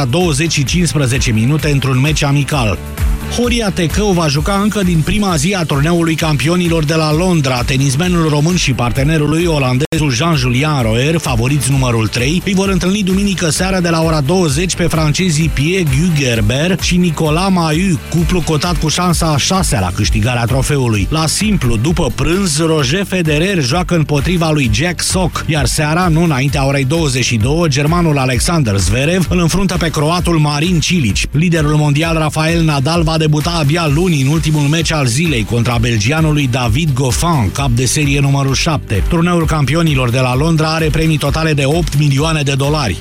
ora 20 și 15 minute într-un meci amical. Horia Tecău va juca încă din prima zi a turneului campionilor de la Londra. Tenismenul român și partenerul lui olandezul Jean-Julien Roer, favoriți numărul 3, îi vor întâlni duminică seara de la ora 20 pe francezii Pierre Gugerber și Nicolas Mahut, cuplu cotat cu șansa a șasea la câștigarea trofeului. La simplu, după prânz, Roger Federer joacă împotriva lui Jack Sock, iar seara, nu înaintea orei 22, germanul Alexander Zverev îl înfruntă pe croatul Marin Cilic. Liderul mondial Rafael Nadal va debuta abia luni în ultimul meci al zilei contra belgianului David Goffin, cap de serie numărul 7. Turneul campionilor de la Londra are premii totale de 8 milioane de dolari.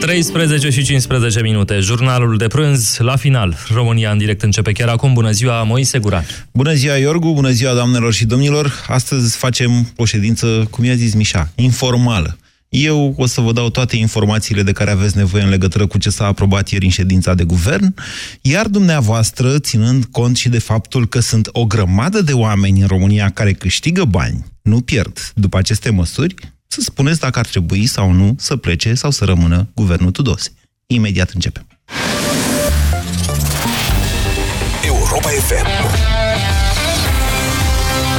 13 și 15 minute. Jurnalul de prânz la final. România în direct începe chiar acum. Bună ziua, Moise Guran. Bună ziua, Iorgu. Bună ziua, doamnelor și domnilor. Astăzi facem o ședință, cum i-a zis Mișa, informală. Eu o să vă dau toate informațiile de care aveți nevoie în legătură cu ce s-a aprobat ieri în ședința de guvern, iar dumneavoastră, ținând cont și de faptul că sunt o grămadă de oameni în România care câștigă bani, nu pierd după aceste măsuri, să spuneți dacă ar trebui sau nu să plece sau să rămână guvernul Tudose. Imediat începem. Europa FM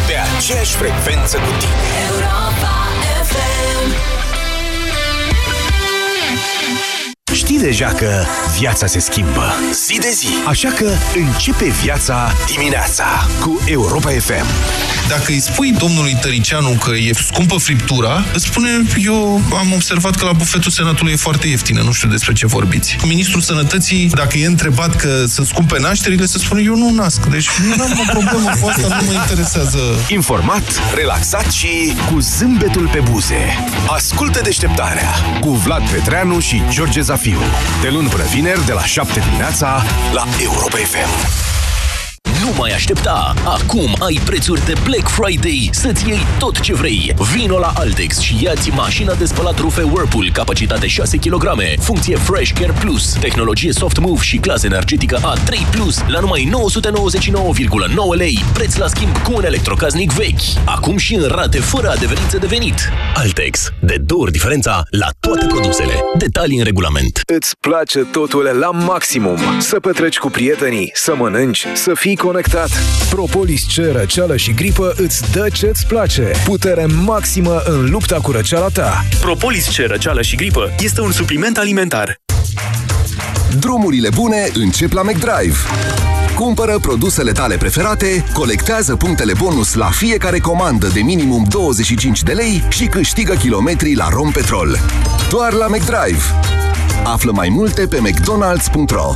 Pe aceeași frecvență cu tine Europa FM Știi deja că viața se schimbă zi de zi, așa că începe viața dimineața cu Europa FM. Dacă îi spui domnului Tăricianu că e scumpă friptura, îți spune, eu am observat că la bufetul Senatului e foarte ieftină, nu știu despre ce vorbiți. Ministrul Sănătății, dacă e întrebat că sunt scumpe nașterile, se spune, eu nu nasc, deci nu am o problemă cu asta, nu mă interesează. Informat, relaxat și cu zâmbetul pe buze. Ascultă deșteptarea cu Vlad Petreanu și George Zafiu. De luni până vineri, de la 7 dimineața, la Europa FM. Nu mai aștepta! Acum ai prețuri de Black Friday să-ți iei tot ce vrei. Vino la Altex și ia-ți mașina de spălat rufe Whirlpool, capacitate 6 kg, funcție Fresh Care Plus, tehnologie Soft Move și clasă energetică A3+, Plus la numai 999,9 lei, preț la schimb cu un electrocaznic vechi. Acum și în rate fără adeverință de venit. Altex. De două ori diferența la toate produsele. Detalii în regulament. Îți place totul la maximum. Să petreci cu prietenii, să mănânci, să fii conectat. Propolis C, răceală și gripă îți dă ce-ți place. Putere maximă în lupta cu răceala ta. Propolis C, răceală și gripă este un supliment alimentar. Drumurile bune încep la McDrive. Cumpără produsele tale preferate, colectează punctele bonus la fiecare comandă de minimum 25 de lei și câștigă kilometri la Rompetrol. Doar la McDrive. Află mai multe pe mcdonalds.ro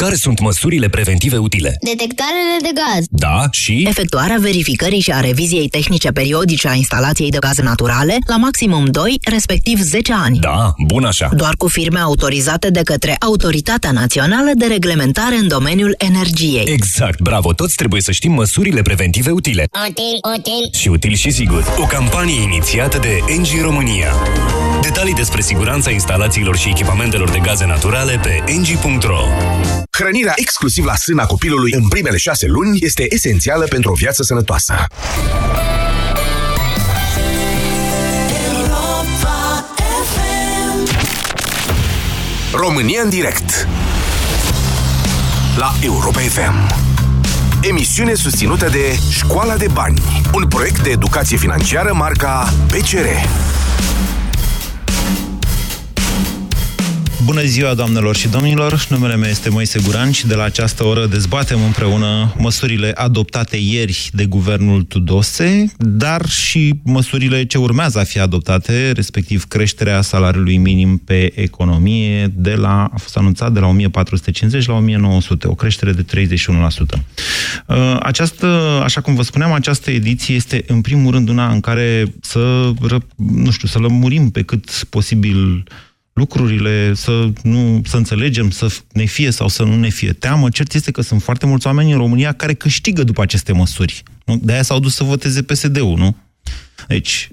Care sunt măsurile preventive utile? Detectarele de gaz. Da, și... Efectuarea verificării și a reviziei tehnice periodice a instalației de gaze naturale la maximum 2, respectiv 10 ani. Da, bun așa. Doar cu firme autorizate de către Autoritatea Națională de Reglementare în domeniul energiei. Exact, bravo, toți trebuie să știm măsurile preventive utile. Util, util. Și util și sigur. O campanie inițiată de Engie România. Detalii despre siguranța instalațiilor și echipamentelor de gaze naturale pe engie.ro Hrănirea exclusiv la sâna copilului în primele șase luni este esențială pentru o viață sănătoasă. România în direct. La Europa FM Emisiune susținută de Școala de Bani Un proiect de educație financiară marca PCR Bună ziua, doamnelor și domnilor! Numele meu este Moise Guran și de la această oră dezbatem împreună măsurile adoptate ieri de guvernul Tudose, dar și măsurile ce urmează a fi adoptate, respectiv creșterea salariului minim pe economie de la, a fost anunțat de la 1450 la 1900, o creștere de 31%. Uh, această, așa cum vă spuneam, această ediție este în primul rând una în care să, nu știu, să lămurim pe cât posibil lucrurile, să, nu, să înțelegem, să ne fie sau să nu ne fie teamă. Cert este că sunt foarte mulți oameni în România care câștigă după aceste măsuri. Nu? De-aia s-au dus să voteze PSD-ul, nu? Deci,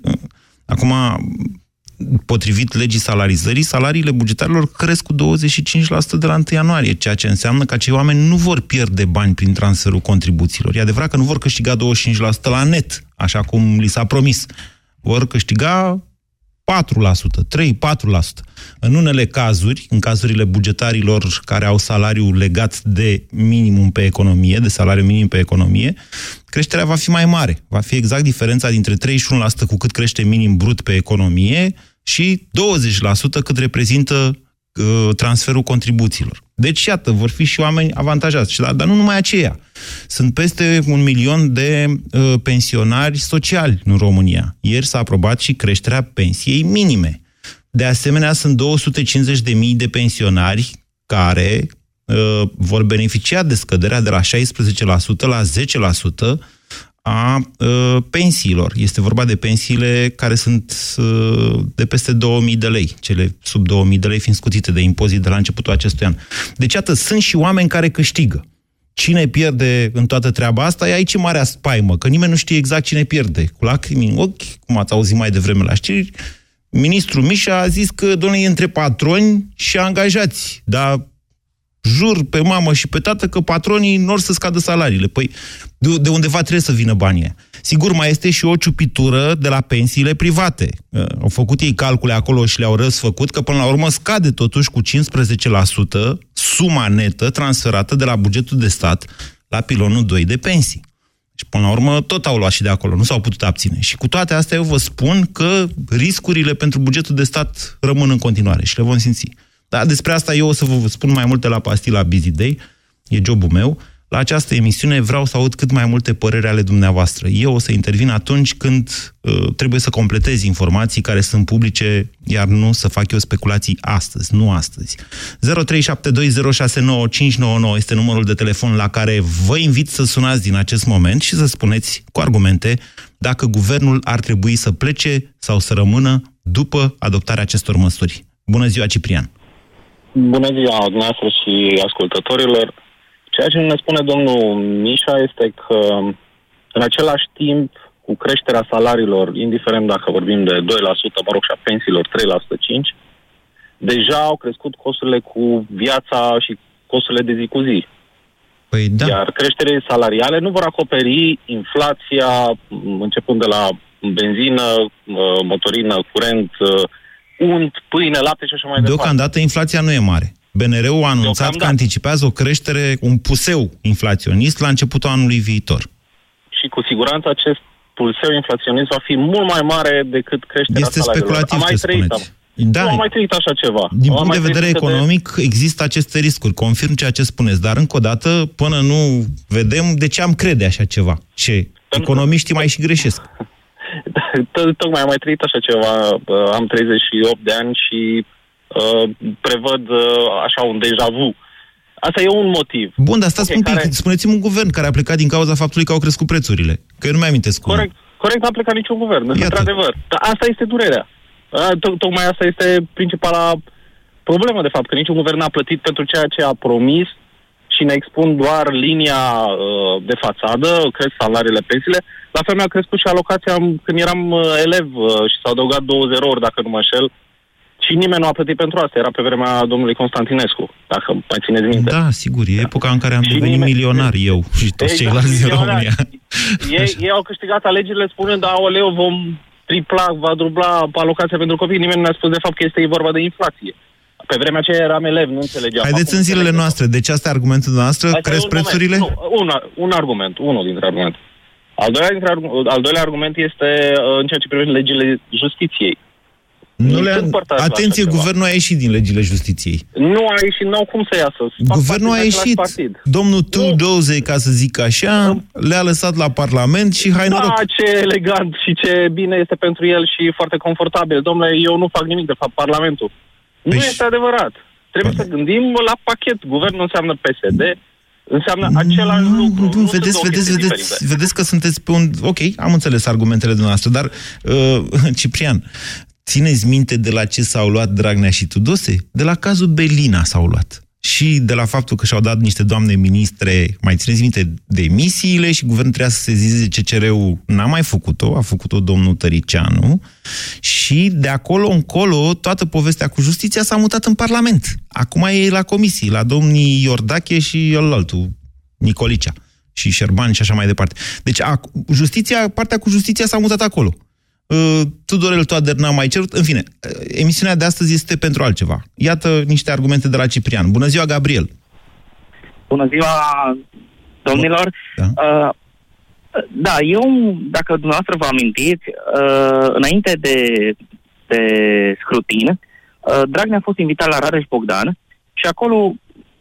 acum, potrivit legii salarizării, salariile bugetarilor cresc cu 25% de la 1 ianuarie, ceea ce înseamnă că acei oameni nu vor pierde bani prin transferul contribuțiilor. E adevărat că nu vor câștiga 25% la net, așa cum li s-a promis. Vor câștiga 4%, 3-4%. În unele cazuri, în cazurile bugetarilor care au salariu legat de minimum pe economie, de salariu minim pe economie, creșterea va fi mai mare. Va fi exact diferența dintre 31% cu cât crește minim brut pe economie și 20% cât reprezintă uh, transferul contribuțiilor. Deci, iată, vor fi și oameni avantajați. Dar, dar nu numai aceia. Sunt peste un milion de uh, pensionari sociali în România. Ieri s-a aprobat și creșterea pensiei minime. De asemenea, sunt 250.000 de pensionari care uh, vor beneficia de scăderea de la 16% la 10% a uh, pensiilor. Este vorba de pensiile care sunt uh, de peste 2000 de lei, cele sub 2000 de lei fiind scutite de impozit de la începutul acestui an. Deci, iată, sunt și oameni care câștigă. Cine pierde în toată treaba asta e aici marea spaimă, că nimeni nu știe exact cine pierde. Cu lacrimi în ochi, cum ați auzit mai devreme la știri, ministrul Mișa a zis că, doamne, e între patroni și angajați, dar jur pe mamă și pe tată că patronii nu or să scadă salariile. Păi, de, de undeva trebuie să vină banii. Sigur, mai este și o ciupitură de la pensiile private. Uh, au făcut ei calcule acolo și le-au răsfăcut că până la urmă scade totuși cu 15% suma netă transferată de la bugetul de stat la pilonul 2 de pensii. Și până la urmă tot au luat și de acolo, nu s-au putut abține. Și cu toate astea eu vă spun că riscurile pentru bugetul de stat rămân în continuare și le vom simți. Dar despre asta eu o să vă spun mai multe la pastila Busy Day, e jobul meu. La această emisiune vreau să aud cât mai multe păreri ale dumneavoastră. Eu o să intervin atunci când uh, trebuie să completez informații care sunt publice, iar nu să fac eu speculații astăzi, nu astăzi. 0372069599 este numărul de telefon la care vă invit să sunați din acest moment și să spuneți cu argumente dacă guvernul ar trebui să plece sau să rămână după adoptarea acestor măsuri. Bună ziua, Ciprian! Bună ziua, dumneavoastră și ascultătorilor. Ceea ce ne spune domnul Mișa este că, în același timp, cu creșterea salariilor, indiferent dacă vorbim de 2%, mă rog, și a pensiilor 3%, 5%, deja au crescut costurile cu viața și costurile de zi cu zi. Păi da. Iar creșterile salariale nu vor acoperi inflația începând de la benzină, motorină, curent, unt, pâine, lapte și așa mai departe. Deocamdată inflația nu e mare. BNR-ul a anunțat Deocamdată. că anticipează o creștere, un puseu inflaționist la începutul anului viitor. Și cu siguranță acest pulseu inflaționist va fi mult mai mare decât creșterea Este speculativ am mai ce trăit, spuneți. Am, da, nu am mai trăit așa ceva. Din am punct de vedere economic, de... există aceste riscuri. Confirm ceea ce spuneți, dar încă o dată, până nu vedem de ce am crede așa ceva. Ce? Economiștii mai și greșesc. Tocmai am mai trăit așa ceva. Am 38 de ani și uh, prevăd uh, așa un deja vu. Asta e un motiv. Bun, dar stați okay, un pic, care... spuneți-mi un guvern care a plecat din cauza faptului că au crescut prețurile. Că eu nu mi-amintesc cum. Corect, corect, n-a plecat niciun guvern, Iată. într-adevăr. Dar asta este durerea. Tocmai asta este principala problemă, de fapt, că niciun guvern n-a plătit pentru ceea ce a promis și ne expun doar linia uh, de fațadă, cresc salariile, pensiile. La fel mi-a crescut și alocația când eram uh, elev uh, și s-au adăugat 20 ori, dacă nu mă înșel, și nimeni nu a plătit pentru asta. Era pe vremea domnului Constantinescu, dacă mai țineți minte. Da, sigur. E epoca în care am și devenit nimeni... milionar eu și toți exact, ceilalți din România. Ei, ei au câștigat alegerile spunând, da, oleu, vom tripla, va dubla alocația pentru copii. Nimeni nu a spus de fapt că este vorba de inflație. Pe vremea aceea eram elev, nu înțelegeam. Haideți Acum în zilele înțeleg. noastre. Deci asta e argumentul noastră? Asta e Cresc un prețurile? Moment. Nu, un, un argument, unul dintre argumente. Al doilea, dintre, argu- al doilea argument este uh, în ceea ce privește legile justiției. Nu le sunt părtași la Atenție, așa ceva. guvernul a ieșit din legile justiției. Nu a ieșit, n-au cum să iasă. Fac Guvernul a parte din același ieșit. Partid. Domnul Tudose, ca să zic așa, le-a lăsat la Parlament și hai noroc. Da, ce elegant și ce bine este pentru el și foarte confortabil. Domnule, eu nu fac nimic, de fapt, Parlamentul. Nu Păi este adevărat. Trebuie să gândim la pachet. Guvernul înseamnă PSD, înseamnă același lucru. Nu, Nu sunt vedeți, două vedeți, chestii vedeți, diferite. vedeți că sunteți pe un... Ok, am înțeles argumentele dumneavoastră, dar, uh, Ciprian, țineți minte de la ce s-au luat Dragnea și Tudose? De la cazul Belina s-au luat. Și de la faptul că și-au dat niște doamne ministre, mai țineți minte, demisiile și guvernul trebuia să se zize CCR-ul n-a mai făcut-o, a făcut-o domnul Tăricianu și de acolo încolo toată povestea cu justiția s-a mutat în Parlament. Acum e la comisii, la domnii Iordache și altul, Nicolicea și Șerban și așa mai departe. Deci a, justiția, partea cu justiția s-a mutat acolo. Uh, Tudorel Toader n-a mai cerut. În fine, uh, emisiunea de astăzi este pentru altceva. Iată niște argumente de la Ciprian. Bună ziua, Gabriel! Bună ziua, domnilor. Da. Uh, da, eu, dacă dumneavoastră vă amintiți, uh, înainte de, de scrutin, uh, Dragnea a fost invitat la Rareș Bogdan și acolo,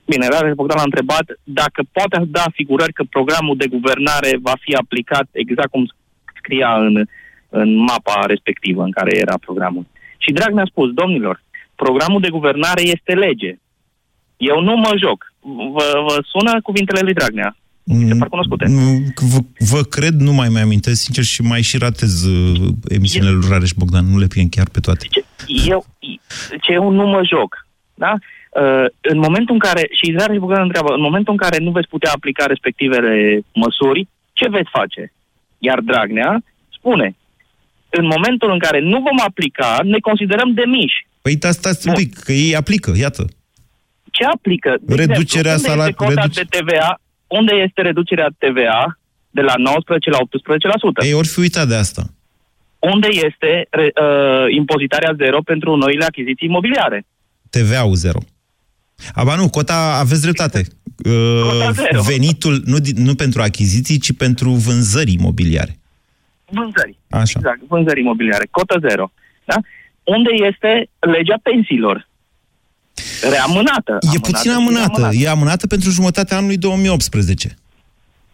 bine, Rareș Bogdan a întrebat dacă poate da asigurări că programul de guvernare va fi aplicat exact cum scria în, în mapa respectivă în care era programul. Și Dragnea a spus, domnilor, programul de guvernare este lege. Eu nu mă joc. Vă, vă sună cuvintele lui Dragnea. Mi se par cunoscute. Mm, Vă, vă cred, nu mai mi-amintesc, sincer, și mai și ratez uh, emisiunile lui Rareș Bogdan. Nu le prind chiar pe toate. Eu, ce eu nu mă joc. Da? Uh, în momentul în care, și Rareș Bogdan întreabă, în momentul în care nu veți putea aplica respectivele măsuri, ce veți face? Iar Dragnea spune, în momentul în care nu vom aplica, ne considerăm demiși. Păi da, stați un pic, că ei aplică, iată. Ce aplică? De Reducerea exemplu, unde salari- este cota reduce- de TVA? Unde este reducerea TVA de la 19 la 18%? Ei ori fi uitat de asta. Unde este re, uh, impozitarea zero pentru noile achiziții imobiliare? TVA-ul zero. Aba nu, cota, aveți dreptate. Uh, zero. Venitul, nu, di- nu pentru achiziții, ci pentru vânzări imobiliare. Vânzări. Așa. Exact, vânzări imobiliare. Cotă zero. Da? Unde este legea pensiilor? Reamânată. E puțin amânată. E amânată pentru jumătatea anului 2018.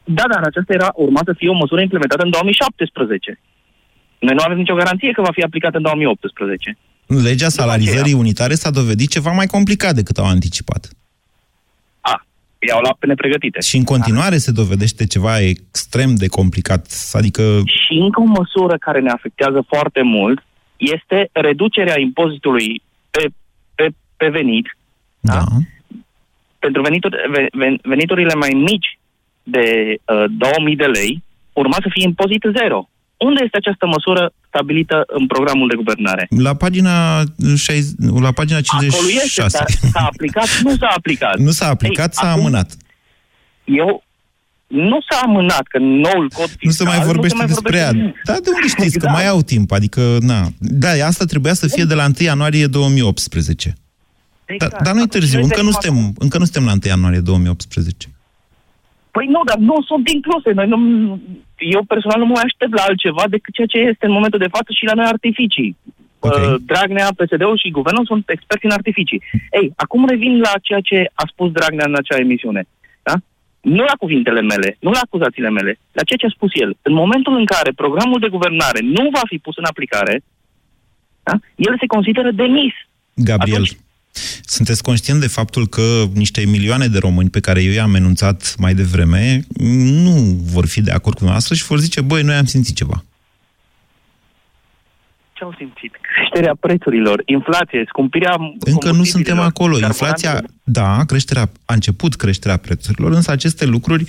Da, dar aceasta era urma să fie o măsură implementată în 2017. Noi nu avem nicio garanție că va fi aplicată în 2018. Legea salarizării unitare s-a dovedit ceva mai complicat decât au anticipat. A, i-au luat pe nepregătite. Și în continuare se dovedește ceva extrem de complicat. Adică Și încă o măsură care ne afectează foarte mult este reducerea impozitului pe, pe, pe venit. Da. Pentru venituri, ve- ven- veniturile mai mici de uh, 2000 de lei urma să fie impozit zero. Unde este această măsură stabilită în programul de guvernare? la pagina, 60, la pagina Acolo este, 56. dar s-a aplicat? Nu s-a aplicat. Nu s-a aplicat, s-a acum amânat. Eu nu s-a amânat, că noul cod fiscal... Nu se mai vorbește mai despre ea. nimic. Da, de unde știți? Că Exact. mai au timp. Adică, na. Da, asta trebuia să fie de la 1 ianuarie 2018. Da, dar nu-i târziu, noi încă nu, venim suntem, încă nu suntem la 1 ianuarie 2018. Păi nu, dar nu sunt incluse. Noi nu, eu personal nu mă aștept la altceva decât ceea ce este în momentul de față și la noi artificii. Okay. Uh, Dragnea, PSD-ul și guvernul sunt experți în artificii. Ei, acum revin la ceea ce a spus Dragnea în acea emisiune. Da? Nu la cuvintele mele, nu la acuzațiile mele, la ceea ce a spus el. În momentul în care programul de guvernare nu va fi pus în aplicare, da? el se consideră demis. Gabriel, sunteți conștient de faptul că niște milioane de români pe care eu i-am enunțat mai devreme nu vor fi de acord cu noastră și vor zice, băi, noi am simțit ceva. Ce au simțit? Creșterea prețurilor, inflație, scumpirea Încă nu suntem combustibililor, acolo. carburantelor. Inflația, da, creșterea, a început creșterea prețurilor, însă aceste lucruri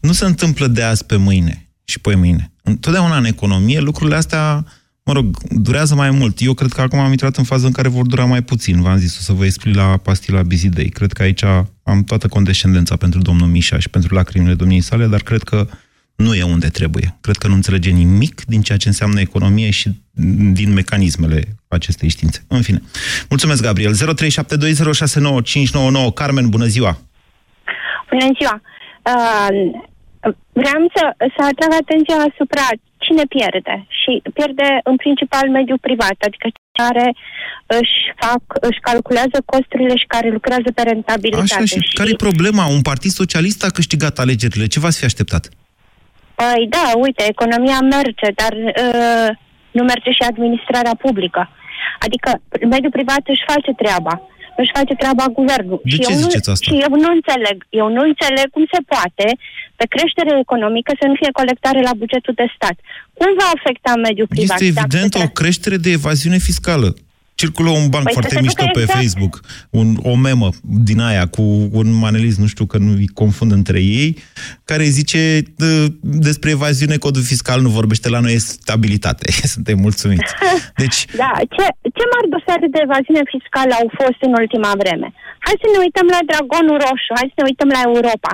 nu se întâmplă de azi pe mâine și pe mâine. Întotdeauna în economie lucrurile astea, mă rog, durează mai mult. Eu cred că acum am intrat în fază în care vor dura mai puțin. V-am zis, o să vă explic la pastila Busy Day. Cred că aici am toată condescendența pentru domnul Mișa și pentru lacrimile domniei sale, dar cred că nu e unde trebuie. Cred că nu înțelege nimic din ceea ce înseamnă economie și din mecanismele acestei științe. În fine. Mulțumesc, Gabriel. 0372069599. Carmen, bună ziua! Bună ziua! Uh, vreau să, să atrag atenția asupra cine pierde. Și pierde în principal mediul privat, adică care își fac, își calculează costurile și care lucrează pe rentabilitate. Așa, și, și... care e problema? Un partid socialist a câștigat alegerile. Ce v-ați fi așteptat? Păi da, uite, economia merge, dar uh, nu merge și administrarea publică. Adică mediul privat își face treaba își face treaba guvernul. De și ce eu ziceți nu, asta? Și eu nu înțeleg. Eu nu înțeleg cum se poate pe creștere economică să nu fie colectare la bugetul de stat. Cum va afecta mediul privat? Este evident o creștere de evaziune fiscală. Circulă un banc Păi foarte să se mișto ducă pe exact. Facebook, un, o memă din aia cu un manelist, nu știu că nu-i confund între ei, care zice "Dă- despre evaziune, codul fiscal nu vorbește la noi, e stabilitate. Suntem mulțumiți. Deci, Da, ce, ce mari dosare de evaziune fiscală au fost în ultima vreme? Hai să ne uităm la Dragonul Roșu, hai să ne uităm la Europa.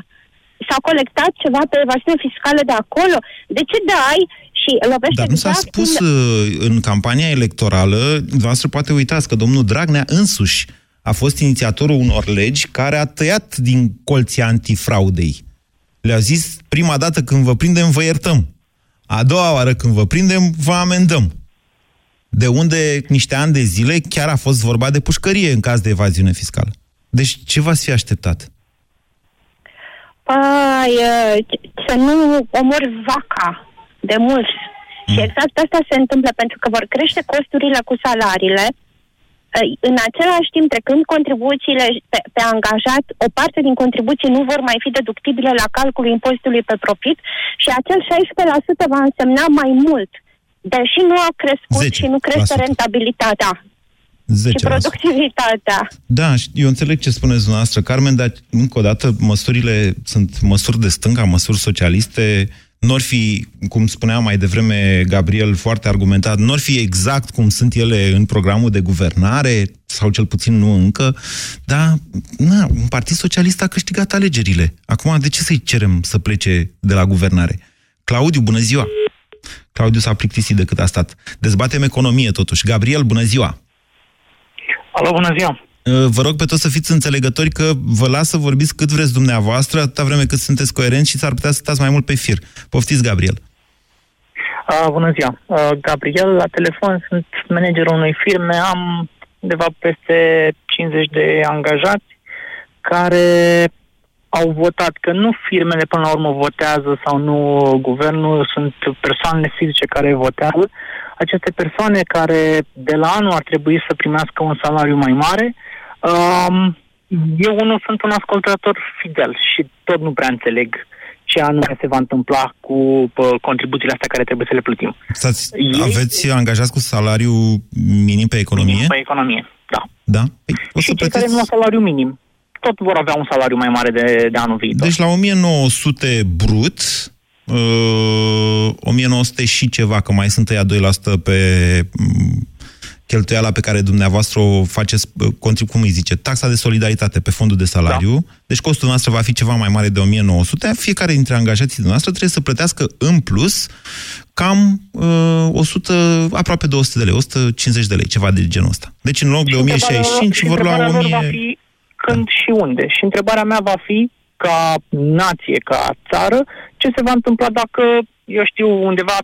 S-a colectat ceva pe evaziune fiscală de acolo? De ce dai și lovește Dar nu s-a exact spus în- uh, în campania electorală, dumneavoastră poate uitați că domnul Dragnea însuși a fost inițiatorul unor legi care a tăiat din colții antifraudei. Le-au zis, prima dată când vă prindem, vă iertăm. A doua oară când vă prindem, vă amendăm. De unde niște ani de zile chiar a fost vorba de pușcărie în caz de evaziune fiscală. Deci ce v-ați fi așteptat? Păi, uh, să nu omori vaca de mulți. Și exact asta se întâmplă pentru că vor crește costurile cu salariile, uh, în același timp, trecând contribuțiile pe, pe angajat, o parte din contribuții nu vor mai fi deductibile la calculul impozitului pe profit și acel 16% va însemna mai mult. Deși nu a crescut 10%. și nu crește rentabilitatea 10%. și productivitatea. Da, și eu înțeleg ce spuneți dumneavoastră, Carmen, dar încă o dată măsurile sunt măsuri de stânga, măsuri socialiste, nu fi, cum spunea mai devreme Gabriel, foarte argumentat, nu fi exact cum sunt ele în programul de guvernare, sau cel puțin nu încă, dar na, un partid socialist a câștigat alegerile. Acum, de ce să-i cerem să plece de la guvernare? Claudiu, bună ziua! Claudiu s-a plictisit de cât a stat. Dezbatem economie, totuși. Gabriel, bună ziua! Alo, bună ziua! Vă rog pe toți să fiți înțelegători că vă las să vorbiți cât vreți dumneavoastră, atâta vreme cât sunteți coerenți și s-ar putea să stați mai mult pe fir. Poftiți, Gabriel. Uh, bună ziua! Uh, Gabriel, la telefon, sunt managerul unei firme, am undeva peste 50 de angajați care au votat, că nu firmele până la urmă votează sau nu guvernul, sunt persoanele fizice care votează. Aceste persoane care de la anul ar trebui să primească un salariu mai mare, um, eu unul sunt un ascultător fidel și tot nu prea înțeleg ce anume se va întâmpla cu pă, contribuțiile astea care trebuie să le plătim. Stați, Ei- aveți angajați cu salariu minim pe economie? Minim pe economie, da. Da? Păi, o și să cei care plătiți... nu au salariu minim, tot vor avea un salariu mai mare de, de anul viitor. Deci la 1900 brut, uh, 1900 și ceva, că mai sunt ăia 2% pe mm, cheltuiala pe care dumneavoastră o faceți, uh, contrib, cum îi zice, taxa de solidaritate pe fondul de salariu, da. deci costul noastră va fi ceva mai mare de 1900, fiecare dintre angajații noastre trebuie să plătească în plus cam uh, 100, aproape 200 de lei, 150 de lei, ceva de genul ăsta. Deci în loc de Și 1065 întrebarea- vor lua întrebarea lor 1000... Va fi când și unde. Și întrebarea mea va fi, ca nație, ca țară, ce se va întâmpla dacă, eu știu, undeva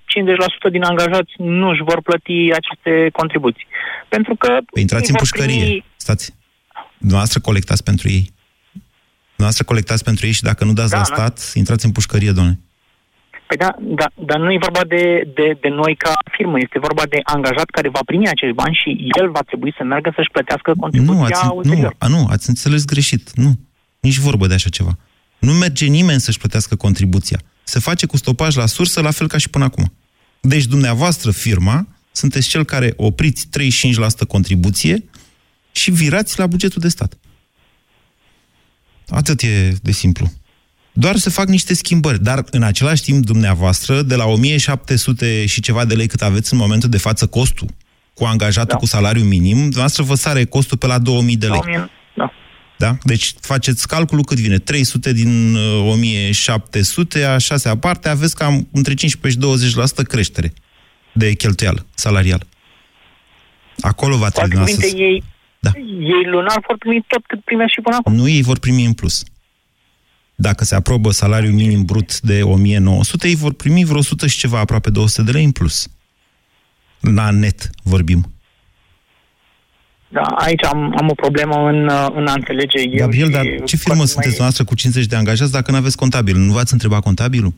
50% din angajați nu își vor plăti aceste contribuții. Pentru că... Păi intrați ei în vor pușcărie. primi- Stați. Dumneavoastră colectați pentru ei. Dumneavoastră colectați pentru ei și dacă nu dați Da, la da. stat, intrați în pușcărie, doamne. Păi da, da, dar nu e vorba de, de, de noi ca firmă, este vorba de angajat care va primi acești bani și el va trebui să meargă să-și plătească contribuția Nu, ați, ulterior. nu, a, nu, ați înțeles greșit. Nu. Nici vorbă de așa ceva. Nu merge nimeni să-și plătească contribuția. Se face cu stopaj la sursă, la fel ca și până acum. Deci, dumneavoastră, firma, sunteți cel care opriți 35% contribuție și virați la bugetul de stat. Atât e de simplu. Doar se fac niște schimbări, dar în același timp dumneavoastră, de la 1700 și ceva de lei cât aveți în momentul de față costul, cu angajatul da. cu salariu minim, dumneavoastră vă sare costul pe la 2000 de lei. 2000, da. Da? Deci faceți calculul cât vine. 300 din uh, 1700, a șasea parte, aveți cam între 15 și 20% creștere de cheltuială salarială. Acolo va Cu alte trebui să... cuvinte, ei, Da. ei lunar vor primi tot cât primeau și până acum. Nu ei vor primi în plus. Dacă se aprobă salariul minim brut de 1900, ei vor primi vreo 100 și ceva, aproape 200 de lei în plus. La net vorbim. Da, aici am, am o problemă în, uh, în a înțelege eu Gabriel, și dar ce firmă sunteți noastră cu 50 de angajați dacă nu aveți contabil? Nu v-ați întrebat contabilul?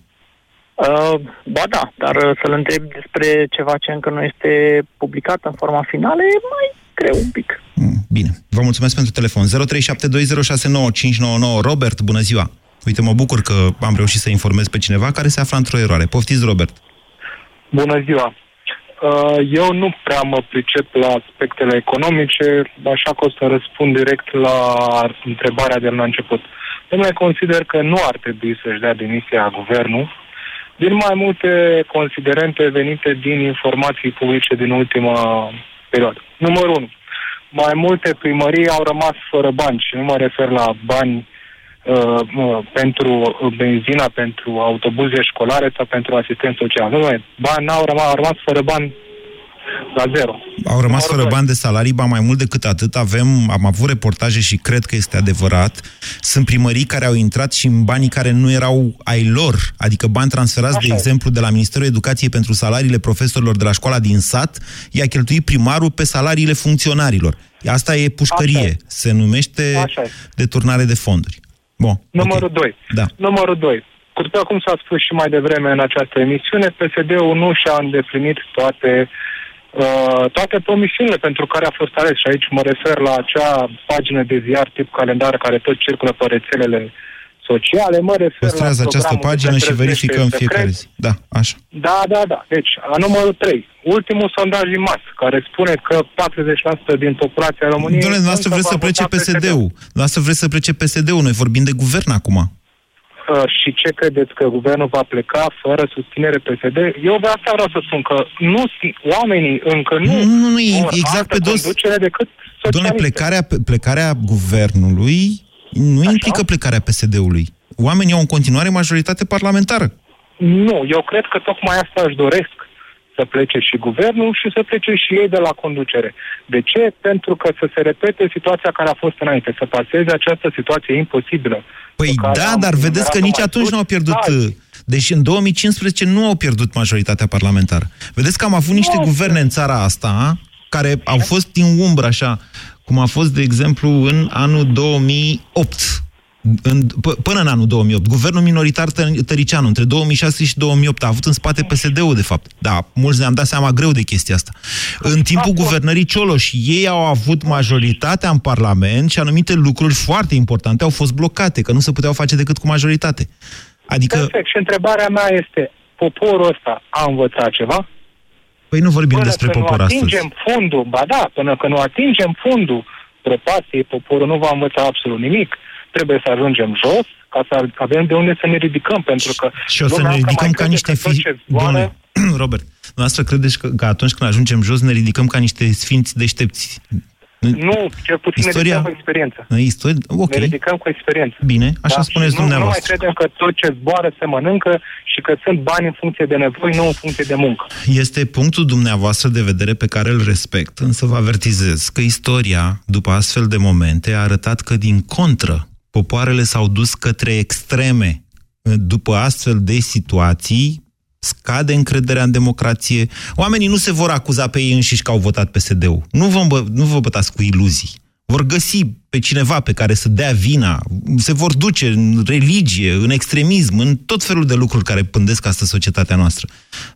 Uh, ba da, dar uh, să-l întreb despre ceva ce încă nu este publicat în forma finală e mai greu un pic. Bine. Vă mulțumesc pentru telefon. 0372069599. Robert, bună ziua! Uite, mă bucur că am reușit să informez pe cineva care se află într-o eroare. Poftiți, Robert. Bună ziua! Uh, Eu nu prea mă pricep la aspectele economice, așa că o să răspund direct la întrebarea de la început. Domnule, consider că nu ar trebui să-și dea demisia guvernul din mai multe considerente venite din informații publice din ultima perioadă. Numărul 1. Mai multe primării au rămas fără bani și nu mă refer la bani uh, uh, pentru benzina, pentru autobuze școlare sau pentru asistent social. Nu, mai bani au rămas, au rămas fără bani la zero. Au rămas fără bani de salarii, ba mai mult decât atât, avem, am avut reportaje și cred că este adevărat, sunt primării care au intrat și în banii care nu erau ai lor, adică bani transferați, Așa de e. exemplu, de la Ministerul Educației pentru salariile profesorilor de la școala din sat, i-a cheltuit primarul pe salariile funcționarilor. Asta e pușcărie, se numește Așa e. deturnare de fonduri. Bun, Numărul 2. Da. Numărul 2. După cum s-a spus și mai devreme în această emisiune, PSD-ul nu și-a îndeplinit toate uh, toate promisiunile pentru care a fost ales. Și aici mă refer la acea pagină de ziar tip calendar care tot circulă pe rețelele sociale. Mă refer Păstrează la această programul pagină de și verificăm secret. fiecare zi. Da, așa. Da, da, da. Deci, a numărul 3. Ultimul sondaj din mas, care spune că 40% din populația României... Domnule, noastră încă vreți să va plece vota PSD-ul. Noastră vreți să plece PSD-ul. Noi vorbim de guvern acum. Uh, și ce credeți că guvernul va pleca fără susținere PSD? Eu de asta vreau să spun că nu, oamenii încă nu, Nu, nu, nu, e vor exact altă pe dos. conducere decât Domnule, socialiste. plecarea, plecarea guvernului nu Așa? implică plecarea PSD-ului. Oamenii au în continuare majoritate parlamentară. Nu, eu cred că tocmai asta își doresc să plece și guvernul și să plece și ei de la conducere. De ce? Pentru că să se repete situația care a fost înainte, să paseze această situație imposibilă. Păi pe care da, am dar vedeți că enumerat-o nici mai atunci sus. nu au pierdut... Da, uh, Deși în 2015 nu au pierdut majoritatea parlamentară. Vedeți că am avut niște guverne în țara asta care au fost din umbră, așa, cum a fost, de exemplu, în anul 2008. În, p- până în anul 2008. Guvernul minoritar Tă- Tăricianu, între 2006 și 2008, a avut în spate PSD-ul, de fapt. Da, mulți ne-am dat seama greu de chestia asta. În timpul guvernării Cioloș, ei au avut majoritatea în Parlament și anumite lucruri foarte importante au fost blocate, că nu se puteau face decât cu majoritate. Adică, Perfect. Și întrebarea mea este, poporul ăsta a învățat ceva? Păi nu vorbim până despre când popor nu astăzi. atingem fundul, ba da, până când nu atingem fundul prăpastiei, poporul nu va învăța absolut nimic. Trebuie să ajungem jos ca să avem de unde să ne ridicăm, pentru că Și o să lumea ne încă ridicăm mai ca crede niște că tot fi... ce zboară- Doamne, Robert, noastră credeți că, că atunci când ajungem jos ne ridicăm ca niște sfinți deștepți? Nu, cel puțin Istoria- ne ridicăm cu experiență. În istorie? Ok. Ne ridicăm cu experiență. Bine, așa Da? spuneți Și nu, nu mai dumneavoastră. credem că tot ce zboară se mănâncă și că sunt bani în funcție de nevoi, nu în funcție de muncă. Este punctul dumneavoastră de vedere pe care îl respect, însă vă avertizez că istoria, după astfel de momente, a arătat că, din contră, popoarele s-au dus către extreme. După astfel de situații, scade încrederea în democrație. Oamenii nu se vor acuza pe ei înșiși că au votat PSD-ul. Nu vă, bă- nu vă bătați cu iluzii. Vor găsi pe cineva pe care să dea vina, se vor duce în religie, în extremism, în tot felul de lucruri care pândesc astăzi societatea noastră.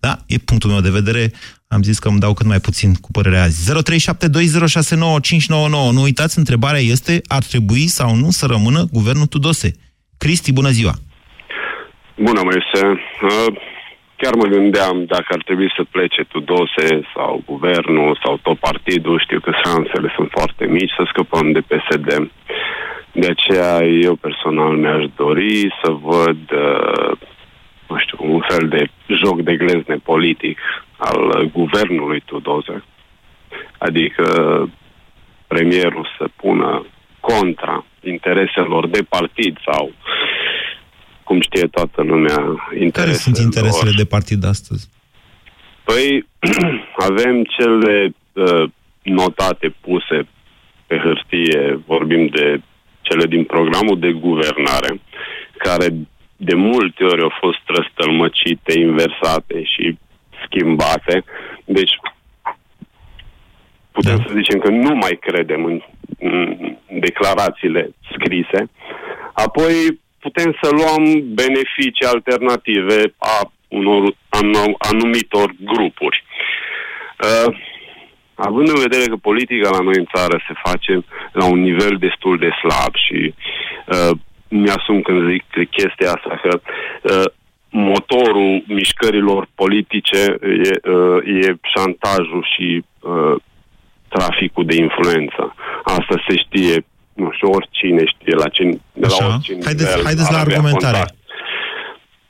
Da? E punctul meu de vedere. Am zis că îmi dau cât mai puțin cu părerea azi. 0372069599. Nu uitați, întrebarea este, ar trebui sau nu să rămână guvernul Tudose? Cristi, bună ziua! Bună, Moise. Uh, Chiar mă gândeam dacă ar trebui să plece Tudose sau guvernul sau tot partidul. Știu că șansele sunt foarte mici să scăpăm de PSD. De aceea eu personal mi-aș dori să văd, uh, nu știu, un fel de joc de glezne politic al uh, guvernului Tudose. Adică premierul să pună contra intereselor de partid sau cum știe toată lumea, interesele Care sunt interesele lor. de partid astăzi? Păi avem cele uh, notate puse pe hârtie, vorbim de cele din programul de guvernare, care de multe ori au fost răstălmăcite, inversate și schimbate. Deci putem să zicem că nu mai credem în, în declarațiile scrise. Apoi putem să luăm beneficii alternative a unor anu- anumitor grupuri. Uh, având în vedere că politica la noi în țară se face la un nivel destul de slab și uh, mi-asum când zic chestia asta că uh, motorul mișcărilor politice e, uh, e șantajul și uh, traficul de influență. Asta se știe, nu știu, oricine știe la ce, de la Așa. orice Haideți- nivel haideți la ar avea argumentare. contact.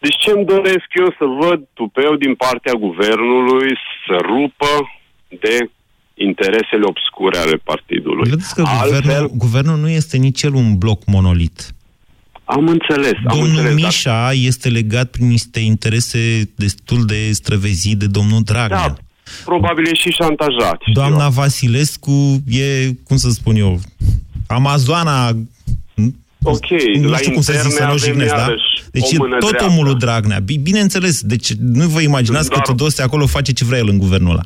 Deci ce îmi doresc eu să văd tupeu din partea guvernului să rupă de interesele obscure ale partidului. Vedeți că guvernul, guvernul nu este nici el un bloc monolit. Am înțeles, am Domnul înțeles, dar- Mișa este legat prin niște interese destul de străvezii de domnul Dragnea. Da, probabil e și șantajat. știu Doamna eu. Vasilescu e, cum să spun eu, Amazoana... Ok, nu la știu cum să zic, interne să nu avem jignesc, da? iarăși Deci o e mână tot dreaptă. omul lui Dragnea. Bi- Bineînțeles, deci nu vă imaginați că Dar- Tudose acolo face ce vrea el în guvernul ăla.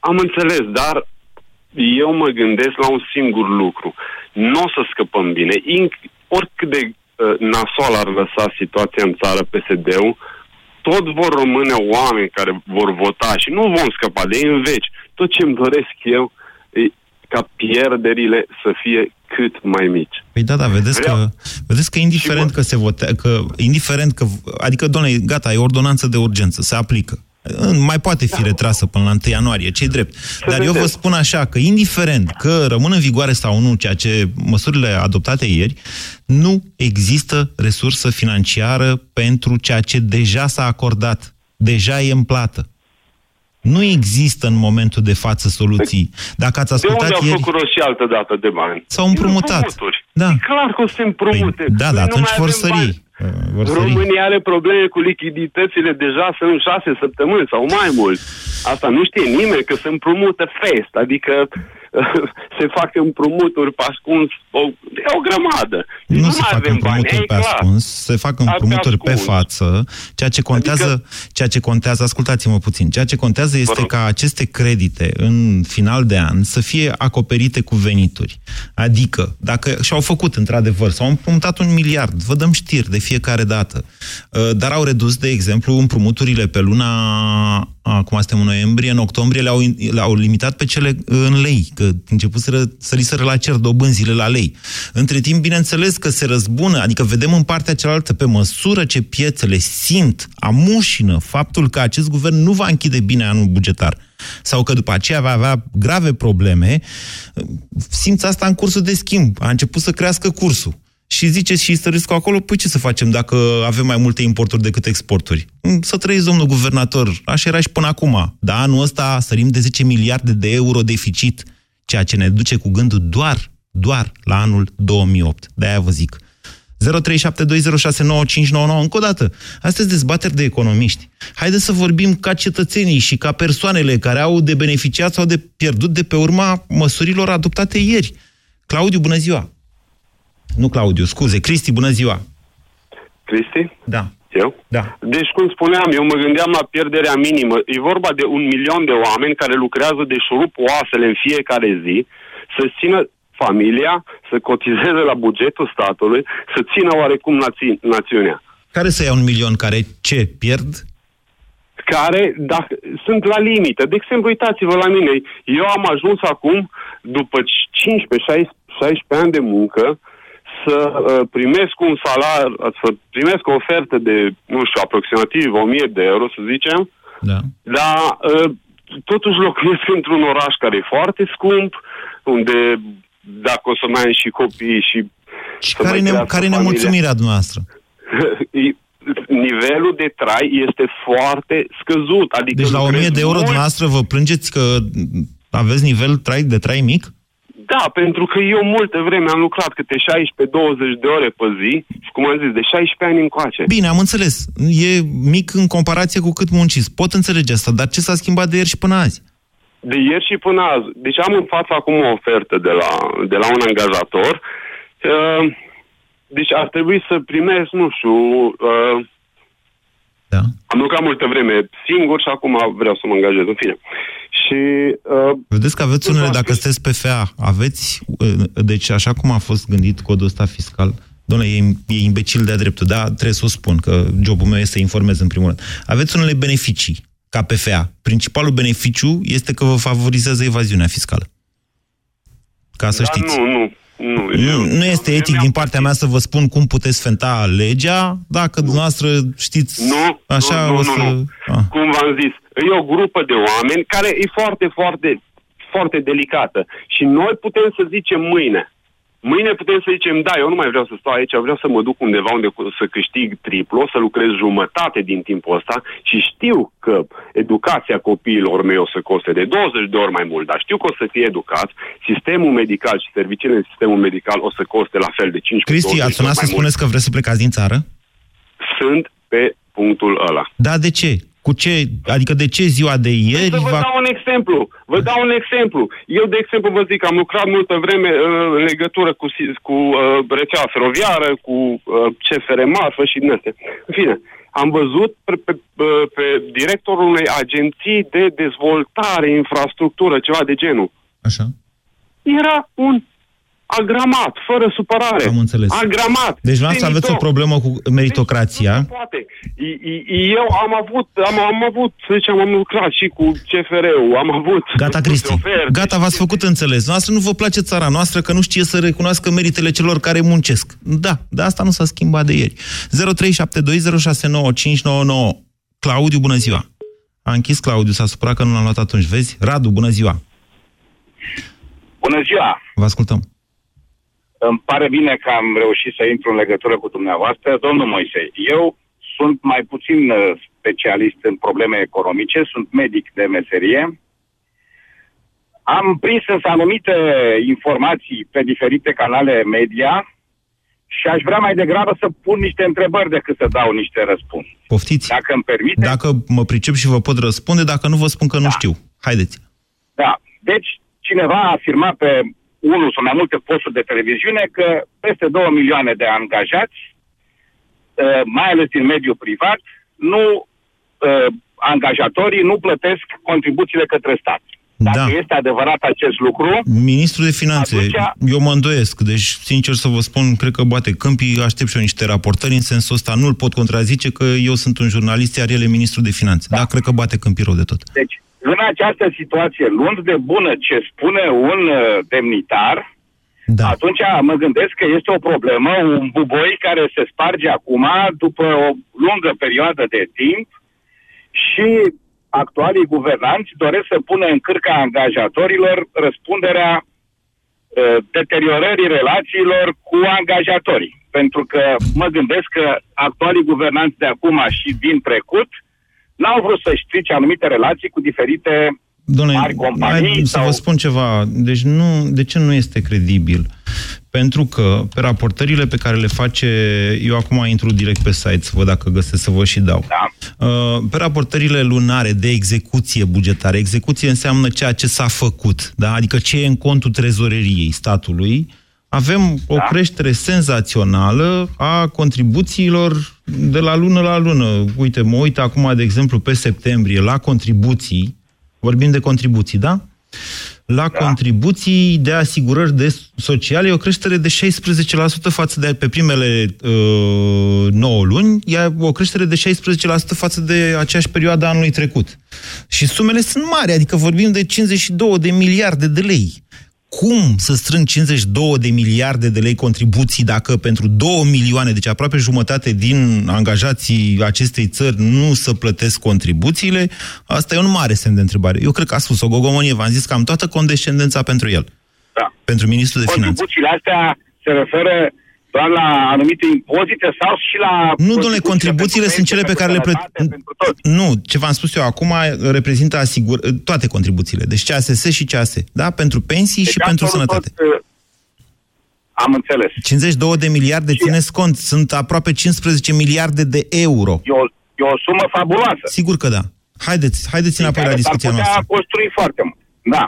Am înțeles, dar eu mă gândesc la un singur lucru. Nu o să scăpăm bine. Inc- oricât de uh, nasol ar lăsa situația în țară PSD-ul, tot vor rămâne oameni care vor vota și nu vom scăpa de ei în veci. Tot ce îmi doresc eu e ca pierderile să fie cât mai mici. Păi da, da, vedeți Vreau- că, vedeți că indiferent că se votează, că, indiferent că, adică, doamne, gata, e ordonanță de urgență, se aplică. Mai poate fi retrasă până la 1 ianuarie, ce drept. Dar eu vă spun așa, că indiferent că rămân în vigoare sau nu ceea ce măsurile adoptate ieri, nu există resursă financiară pentru ceea ce deja s-a acordat. Deja e în plată. Nu există în momentul de față soluții. Dacă ați De unde ascultat au ieri... făcut rost și altă dată de bani? S-au împrumutat. Din împrumuturi. Da. E clar că o să se împrumute. Păi, da, Noi da, nu atunci mai vor avem sări. bani. Uh, Vor sări. România are probleme cu lichiditățile deja sunt șase săptămâni sau mai mult. Asta nu știe nimeni că se împrumută fest, adică se fac împrumuturi pe ascuns, o, e o grămadă. Nu, nu se mai fac avem bani, împrumuturi e pe clar. ascuns, se fac împrumuturi pe ascuns. față. Ceea ce contează, ceea ce contează, ascultați-mă puțin, ceea ce contează este ca aceste credite în final de an să fie acoperite cu venituri. Adică, dacă și-au făcut într-adevăr, s-au împrumutat un miliard, vă dăm știri de fiecare dată, Uh, dar au redus, de exemplu, împrumuturile pe luna, acum suntem în noiembrie, în octombrie le-au, le-au limitat pe cele în lei, că început să săriseră la cer dobânzile la lei. Între timp, bineînțeles că se răzbună, adică vedem în partea cealaltă, pe măsură ce piețele simt, amușină faptul că acest guvern nu va închide bine anul bugetar sau că după aceea va avea grave probleme, simți asta în cursul de schimb. A început să crească cursul. Și ziceți și Stărescu acolo, păi ce să facem dacă avem mai multe importuri decât exporturi? Mm, Să trăiți, domnul guvernator, așa era și până acum. Dar anul ăsta sărim de 10 miliarde de euro deficit, ceea ce ne duce cu gândul doar, doar la anul 2008. De-aia vă zic. 0372069599. Încă o dată, astea sunt dezbateri de economiști. Haideți să vorbim ca cetățenii și ca persoanele care au de beneficiat sau de pierdut de pe urma măsurilor adoptate ieri. Claudiu, bună ziua! Nu Claudiu, scuze, Cristi, bună ziua! Cristi? Da. Eu? Da. Deci, cum spuneam, eu mă gândeam la pierderea minimă. E vorba de un milion de oameni care lucrează de șurup oasele în fiecare zi, să țină familia, să cotizeze la bugetul statului, să țină oarecum nați- națiunea. Care să ia un milion care ce pierd? care dacă, sunt la limită. De exemplu, uitați-vă la mine. Eu am ajuns acum, după 15-16 ani de muncă, să uh, primesc un salar, să primesc o ofertă de, nu știu, aproximativ 1000 de euro, să zicem, Da. dar uh, totuși locuiesc într-un oraș care e foarte scump, unde dacă o să mai am și copii și... Și să care, mai ne, crească care familia- nemulțumirea dumneavoastră? nivelul de trai este foarte scăzut. Adică Deci la lucrez 1000 de euro mult dumneavoastră vă plângeți că aveți nivel trai, de trai mic? Da, pentru că eu multe vreme am lucrat câte 16-20 de ore pe zi și, cum am zis, de 16 ani încoace. Bine, am înțeles. E mic în comparație cu cât munciți. Pot înțelege asta, dar ce s-a schimbat de ieri și până azi? De ieri și până azi. Deci am în fața acum o ofertă de la, de la un angajator. Uh, deci ar trebui să primesc, nu știu, uh, da. am lucrat multă vreme singur și acum vreau să mă angajez, în fine. Și... Uh, Vedeți că aveți unele, dacă sunteți pe FA, aveți, uh, deci așa cum a fost gândit codul ăsta fiscal, Doamne, e, e imbecil de-a dreptul, da, trebuie să o spun, că jobul meu este să informez în primul rând. Aveți unele beneficii ca PFA. Principalul beneficiu este că vă favorizează evaziunea fiscală. Ca să da, știți. Nu, nu. Nu, Nu, nu este etic din partea mea să vă spun cum puteți fenta legea, dacă dumneavoastră știți Nu, așa nu, nu, o să... nu, nu. Ah. Cum v-am zis, e o grupă de oameni care e foarte, foarte, foarte delicată. Și noi putem să zicem mâine. Mâine putem să zicem, da, eu nu mai vreau să stau aici, vreau să mă duc undeva unde cu- să câștig triplu, o să lucrez jumătate din timpul ăsta și știu că educația copiilor mei o să coste de 20 de ori mai mult, dar știu că o să fie educați, sistemul medical și serviciile în sistemul medical o să coste la fel de 5 Cristi, ați sunat să spuneți că vreți să plecați din țară? Sunt pe punctul ăla. Da, de ce? Cu ce? Adică de ce ziua de ieri Să vă va... dau un exemplu. Vă dau un exemplu. Eu, de exemplu, vă zic, am lucrat multă vreme uh, în legătură cu, si- cu uh, rețeaua feroviară, cu uh, CFR Marfă și din astea. În fine, am văzut pe, pe, uh, pe directorul unei agenții de dezvoltare, infrastructură, ceva de genul. Așa. Era un agramat, fără supărare. Am înțeles. Agramat. Deci, la asta aveți o Demito. problemă cu meritocrația. Poate. I- i- Eu am avut, am, am avut, să zicem, am lucrat și cu CFR-ul, am avut... Gata, Cristi. Gata, v-ați făcut înțeles. Noastră nu vă place țara noastră că nu știe să recunoască meritele celor care muncesc. Da, de asta nu s-a schimbat de ieri. 0372069599. Claudiu, bună ziua. A închis Claudiu, s-a supărat că nu l-am luat atunci. Vezi? Radu, bună ziua. Bună ziua! Vă ascultăm. Îmi pare bine că am reușit să intru în legătură cu dumneavoastră. Domnul Moise, eu sunt mai puțin uh, specialist în probleme economice, sunt medic de meserie. Am prins însă anumite informații pe diferite canale media și aș vrea mai degrabă să pun niște întrebări decât să dau niște răspunsuri. Poftiți. Dacă îmi permite. Dacă mă pricep și vă pot răspunde, dacă nu vă spun că nu știu. Haideți. Da. Deci, cineva a afirmat pe unul sau mai multe posturi de televiziune că peste 2 milioane de angajați, uh, mai ales din mediul privat, nu uh, angajatorii nu plătesc contribuțiile către stat. Dacă Da. este adevărat acest lucru, Ministrul de Finanțe, Atunci- eu mă îndoiesc, deci, sincer să vă spun, cred că bate câmpii, aștept și eu niște raportări în sensul ăsta, nu-l pot contrazice că eu sunt un jurnalist, iar el e Ministrul de Finanțe. Da, cred că bate câmpii rău de tot. deci, în această situație, luând de bună ce spune un uh, demnitar, da. atunci mă gândesc că este o problemă, un buboi care se sparge acum după o lungă perioadă de timp și actualii guvernanți doresc să pună în cârca angajatorilor răspunderea uh, deteriorării relațiilor cu angajatorii. Pentru că mă gândesc că actualii guvernanți de acum și din trecut n-au vrut să strice anumite relații cu diferite Doamne, mari companii hai să vă spun ceva. Deci nu, de ce nu este credibil? Pentru că pe raportările pe care le face, eu acum intru direct pe site să văd dacă găsesc să vă și dau. Da. Uh, Pe raportările lunare de execuție bugetară, execuție înseamnă ceea ce s-a făcut, da? adică ce e în contul trezoreriei statului, avem o creștere senzațională a contribuțiilor de la lună la lună. Uite, mă uit acum, de exemplu, pe septembrie la contribuții, vorbim de contribuții, da? La da. contribuții de asigurări de sociale e o creștere de 16% față de pe primele uh, 9 luni, iar o creștere de 16% față de aceeași perioadă a anului trecut. Și sumele sunt mari, adică vorbim de 52 de miliarde de lei. Cum să strâng 52 de miliarde de lei contribuții dacă pentru 2 milioane, deci aproape jumătate din angajații acestei țări nu să plătesc contribuțiile? Asta e un mare semn de întrebare. Eu cred că a spus o gogomonie, v-am zis că am toată condescendența pentru el. Da. Pentru ministrul de finanțe. Contribuțiile astea se referă doar la anumite impozite sau și la... Nu, domnule, contribuțiile sunt cele pe care le plătim. Nu, ce v-am spus eu acum reprezintă asigur... toate contribuțiile. Deci CASS și CAS, da? Pentru pensii deci și pentru sănătate. Tot, uh, am înțeles. 52 de miliarde, și... țineți cont, sunt aproape 15 miliarde de euro. E o, e o sumă fabuloasă. Sigur că da. Haideți, haideți înapoi la discuția noastră. construi foarte mult. Da.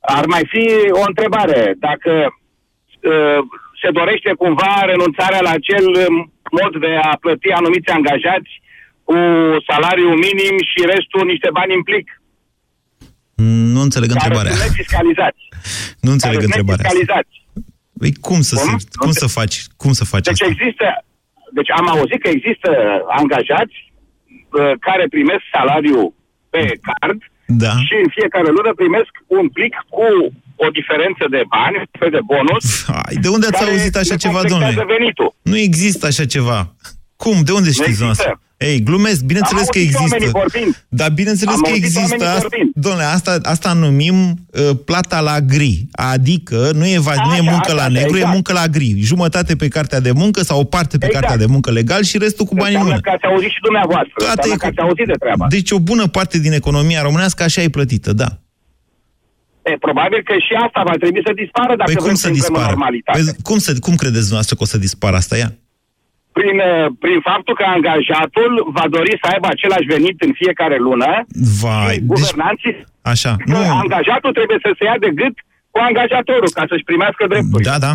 Ar mai fi o întrebare. Dacă uh, se dorește cumva renunțarea la acel um, mod de a plăti anumiți angajați cu salariu minim și restul niște bani în plic. Nu înțeleg care întrebarea. Sunt fiscalizați. Nu înțeleg care întrebarea. Fiscalizați. Păi cum să, cum? Se, cum să faci? Cum să faci deci asta? există, deci am auzit că există angajați uh, care primesc salariu pe card da. și în fiecare lună primesc un plic cu o diferență de bani, pe de bonus. Hai, de unde ați auzit așa ceva, domnule? Venitul. Nu există așa ceva. Cum? De unde știți dumneavoastră? Ei, glumesc, bineînțeles că există. Dar bineînțeles Am că există. Asta, domnule, asta, asta numim uh, plata la gri. Adică nu e, va, nu e muncă așa, la negru, exact. e muncă la gri. Jumătate pe cartea de muncă sau o parte pe exact. cartea de muncă legal și restul cu bani în mână. că ați auzit și dumneavoastră. Toate că ați auzit de treaba. Deci o bună parte din economia românească așa e plătită, da. E, probabil că și asta va trebui să dispară dacă păi cum să dispară? normalitate. Păi cum, să, cum credeți dumneavoastră că o să dispară asta ea? Prin, uh, prin faptul că angajatul va dori să aibă același venit în fiecare lună Vai, și guvernanții... Deci, așa, nu. Angajatul trebuie să se ia de gât cu angajatorul ca să-și primească drepturi. Da, da.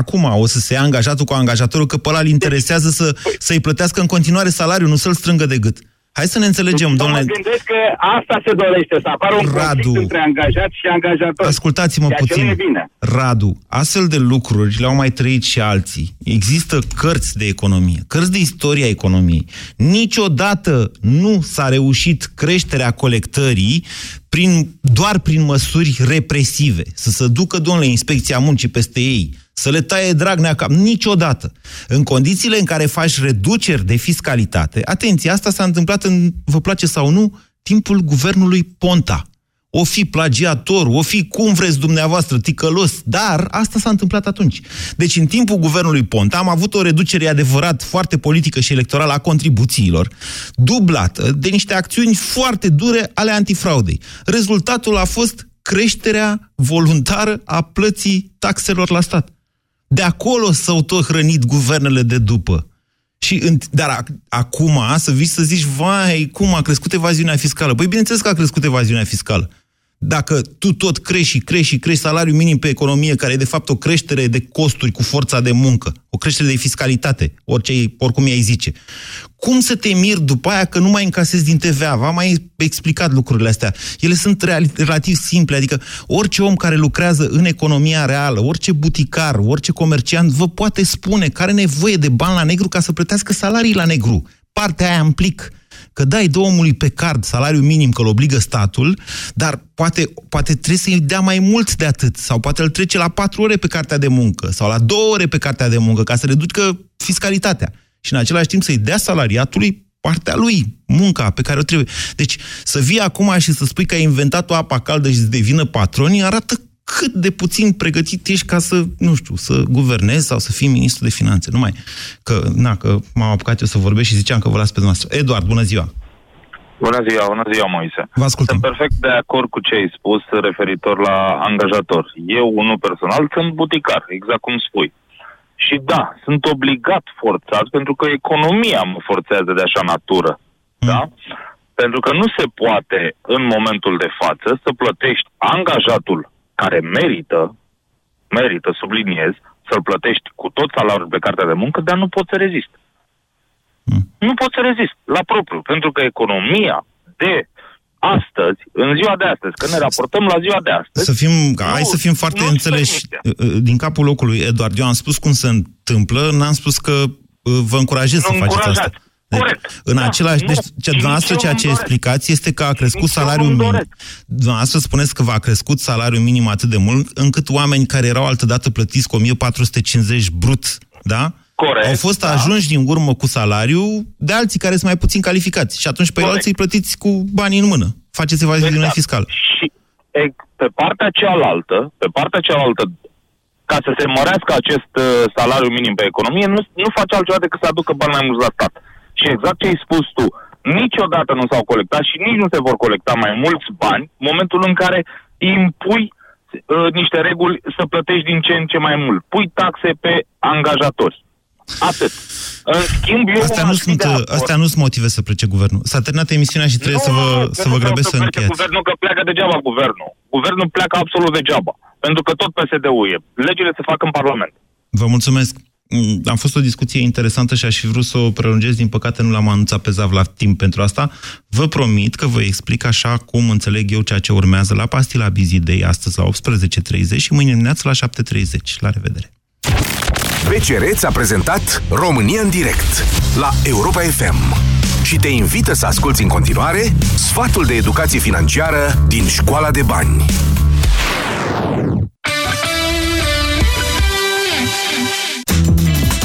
Acum o să se ia angajatul cu angajatorul că pe ăla îl interesează să, să-i plătească în continuare salariul, nu să-l strângă de gât. Hai să ne înțelegem, deci, domnule. Mă gândesc că asta se dorește, să apară un Radu, conflict între angajați și angajatori. Ascultați-mă puțin. bine. Radu, astfel de lucruri le-au mai trăit și alții. Există cărți de economie, cărți de istoria economiei. Niciodată nu s-a reușit creșterea colectării prin, doar prin măsuri represive. Să se ducă, domnule, inspecția muncii peste ei să le taie Dragnea cap. Niciodată. În condițiile în care faci reduceri de fiscalitate, atenție, asta s-a întâmplat în, vă place sau nu, timpul guvernului Ponta. O fi plagiator, o fi cum vreți dumneavoastră, ticălos, dar asta s-a întâmplat atunci. Deci în timpul guvernului Ponta am avut o reducere adevărat foarte politică și electorală a contribuțiilor, dublată de niște acțiuni foarte dure ale antifraudei. Rezultatul a fost creșterea voluntară a plății taxelor la stat. De acolo s-au tot hrănit guvernele de după. Și, dar acum să vii să zici, vai, cum a crescut evaziunea fiscală? Păi bineînțeles că a crescut evaziunea fiscală. Dacă tu tot crești și crești și crești salariul minim pe economie, care e de fapt o creștere de costuri cu forța de muncă, o creștere de fiscalitate, orice, oricum i-ai zice, cum să te miri după aia că nu mai încasezi din TVA? V-am mai explicat lucrurile astea. Ele sunt relativ simple, adică orice om care lucrează în economia reală, orice buticar, orice comerciant vă poate spune că are nevoie de bani la negru ca să plătească salarii la negru. Partea aia implic că dai de omului pe card salariul minim, că îl obligă statul, dar poate, poate trebuie să-i dea mai mult de atât, sau poate îl trece la patru ore pe cartea de muncă, sau la două ore pe cartea de muncă, ca să reducă fiscalitatea. Și în același timp să-i dea salariatului partea lui, munca pe care o trebuie. Deci să vii acum și să spui că ai inventat o apă caldă și să devină patroni, arată cât de puțin pregătit ești ca să, nu știu, să guvernezi sau să fii ministru de finanțe. Numai că, na, că m-am apucat eu să vorbesc și ziceam că vă las pe dumneavoastră. Eduard, bună ziua! Bună ziua, bună ziua, Moise. Vă ascultăm. Sunt perfect de acord cu ce ai spus referitor la angajator. Eu, unul personal, sunt buticar, exact cum spui. Și da, sunt obligat forțat pentru că economia mă forțează de așa natură. Mm. Da? Pentru că nu se poate, în momentul de față, să plătești angajatul care merită, merită, subliniez, să-l plătești cu tot salariul pe cartea de muncă, dar nu poți să rezist. Mm. Nu poți să rezist la propriu, pentru că economia de astăzi, în ziua de astăzi, când ne raportăm la ziua de astăzi... Să fim, nu, hai să fim foarte înțeleși. Din capul locului, Eduard, eu am spus cum se întâmplă, n-am spus că uh, vă încurajez nu să faceți asta. Corect. În da, același, deci, ce, dumneavoastră, ceea ce explicați este că a crescut salariul minim. Dumneavoastră spuneți că va crescut salariul minim atât de mult, încât oameni care erau altădată plătiți cu 1450 brut, da? Corect, Au fost da. ajunși din urmă cu salariu de alții care sunt mai puțin calificați. Și atunci pe Corect. alții îi plătiți cu banii în mână. Faceți evaziune exact. fiscală. Și pe partea cealaltă, pe partea cealaltă, ca să se mărească acest uh, salariu minim pe economie, nu, nu face altceva decât să aducă bani mai mulți la stat. Și exact ce ai spus tu, niciodată nu s-au colectat și nici nu se vor colecta mai mulți bani în momentul în care impui uh, niște reguli să plătești din ce în ce mai mult. Pui taxe pe angajatori. Atât. În schimb, eu astea, nu sunt, astea nu sunt motive să plece guvernul. S-a terminat emisiunea și trebuie nu, să vă, să vă grăbesc să, să încheiați. guvernul, că pleacă degeaba guvernul. Guvernul pleacă absolut degeaba. Pentru că tot PSD-ul e. Legile se fac în Parlament. Vă mulțumesc. Mm, Am fost o discuție interesantă și aș fi vrut să o prelungesc. Din păcate nu l-am anunțat pe Zav la timp pentru asta. Vă promit că vă explic așa cum înțeleg eu ceea ce urmează la Pastila Busy Day astăzi la 18.30 și mâine dimineață la 7.30. La revedere! BCR ți-a prezentat România în direct la Europa FM și te invită să asculti în continuare sfatul de educație financiară din Școala de Bani.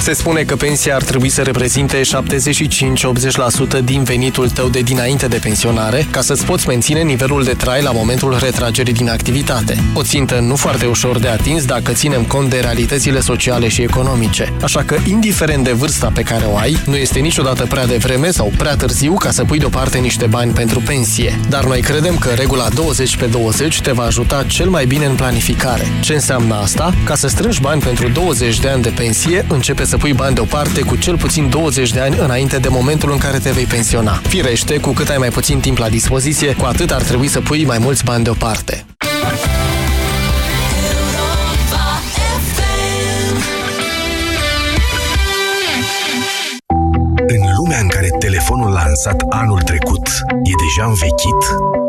Se spune că pensia ar trebui să reprezinte 75-80% din venitul tău de dinainte de pensionare, ca să-ți poți menține nivelul de trai la momentul retragerii din activitate. O țintă nu foarte ușor de atins dacă ținem cont de realitățile sociale și economice. Așa că, indiferent de vârsta pe care o ai, nu este niciodată prea devreme sau prea târziu ca să pui deoparte niște bani pentru pensie. Dar noi credem că regula 20 pe 20 te va ajuta cel mai bine în planificare. Ce înseamnă asta? Ca să strângi bani pentru 20 de ani de pensie, începe să pui bani deoparte cu cel puțin 20 de ani înainte de momentul în care te vei pensiona. Firește, cu cât ai mai puțin timp la dispoziție, cu atât ar trebui să pui mai mulți bani deoparte. În lumea în care telefonul lansat anul trecut e deja învechit, în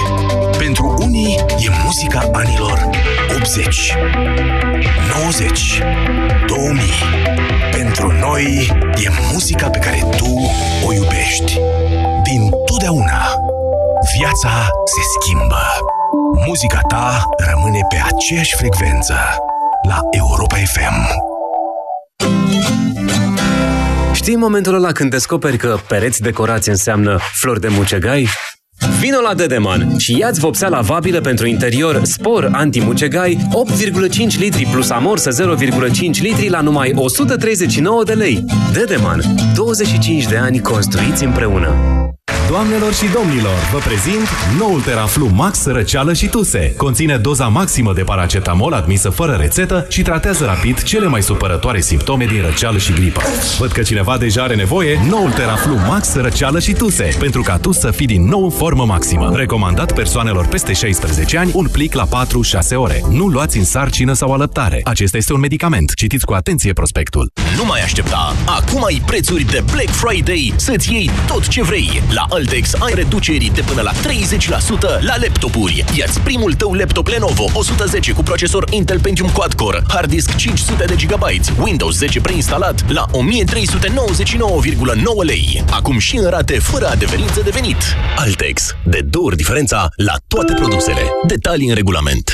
Pentru unii e muzica anilor 80, 90, 2000. Pentru noi e muzica pe care tu o iubești. Din totdeauna. Viața se schimbă. Muzica ta rămâne pe aceeași frecvență. La Europa FM. Știi momentul ăla când descoperi că pereți decorați înseamnă flori de mucegai? Vino la Dedeman și ia-ți vopsea lavabilă pentru interior Spor anti-mucegai 8,5 litri plus amorsă 0,5 litri la numai 139 de lei. Dedeman. 25 de ani construiți împreună. Doamnelor și domnilor, vă prezint noul Teraflu Max răceală și tuse. Conține doza maximă de paracetamol admisă fără rețetă și tratează rapid cele mai supărătoare simptome din răceală și gripă. Văd că cineva deja are nevoie, noul Teraflu Max răceală și tuse, pentru ca tu să fii din nou în formă maximă. Recomandat persoanelor peste 16 ani, un plic la 4-6 ore. Nu luați în sarcină sau alăptare. Acesta este un medicament. Citiți cu atenție prospectul. Nu mai aștepta! Acum ai prețuri de Black Friday să-ți iei tot ce vrei. La Altex ai reduceri de până la 30% la laptopuri. Ia-ți primul tău laptop Lenovo 110 cu procesor Intel Pentium Quad-Core, hard disk 500 de GB, Windows 10 preinstalat la 1399,9 lei. Acum și în rate fără adeverință de venit. Altex. De două ori diferența la toate produsele. Detalii în regulament.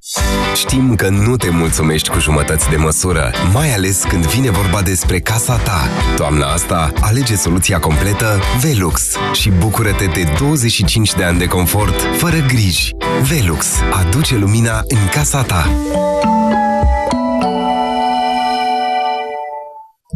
Știm că nu te mulțumești cu jumătăți de măsură, mai ales când vine vorba despre casa ta. Toamna asta, alege soluția completă Velux și bucură-te de 25 de ani de confort, fără griji. Velux aduce lumina în casa ta.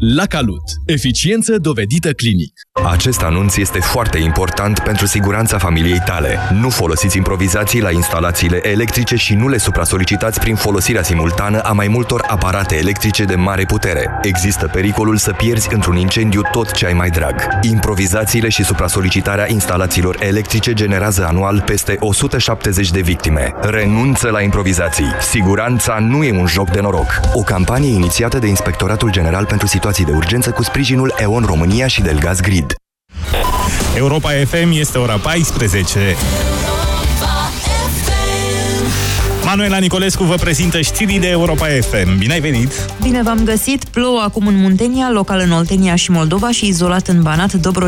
La Calut. Eficiență dovedită clinic. Acest anunț este foarte important pentru siguranța familiei tale. Nu folosiți improvizații la instalațiile electrice și nu le supra-solicitați prin folosirea simultană a mai multor aparate electrice de mare putere. Există pericolul să pierzi într-un incendiu tot ce ai mai drag. Improvizațiile și supra-solicitarea instalațiilor electrice generează anual peste 170 de victime. Renunță la improvizații. Siguranța nu e un joc de noroc. O campanie inițiată de Inspectoratul General pentru Situații de Urgență cu sprijinul EON România și Delgaz Grid. Europa FM este ora 14. Manuela Nicolescu vă prezintă știrii de Europa FM. Bine ai venit! Bine v-am găsit! Plouă acum în Muntenia, local în Oltenia și Moldova și izolat în Banat, Dobro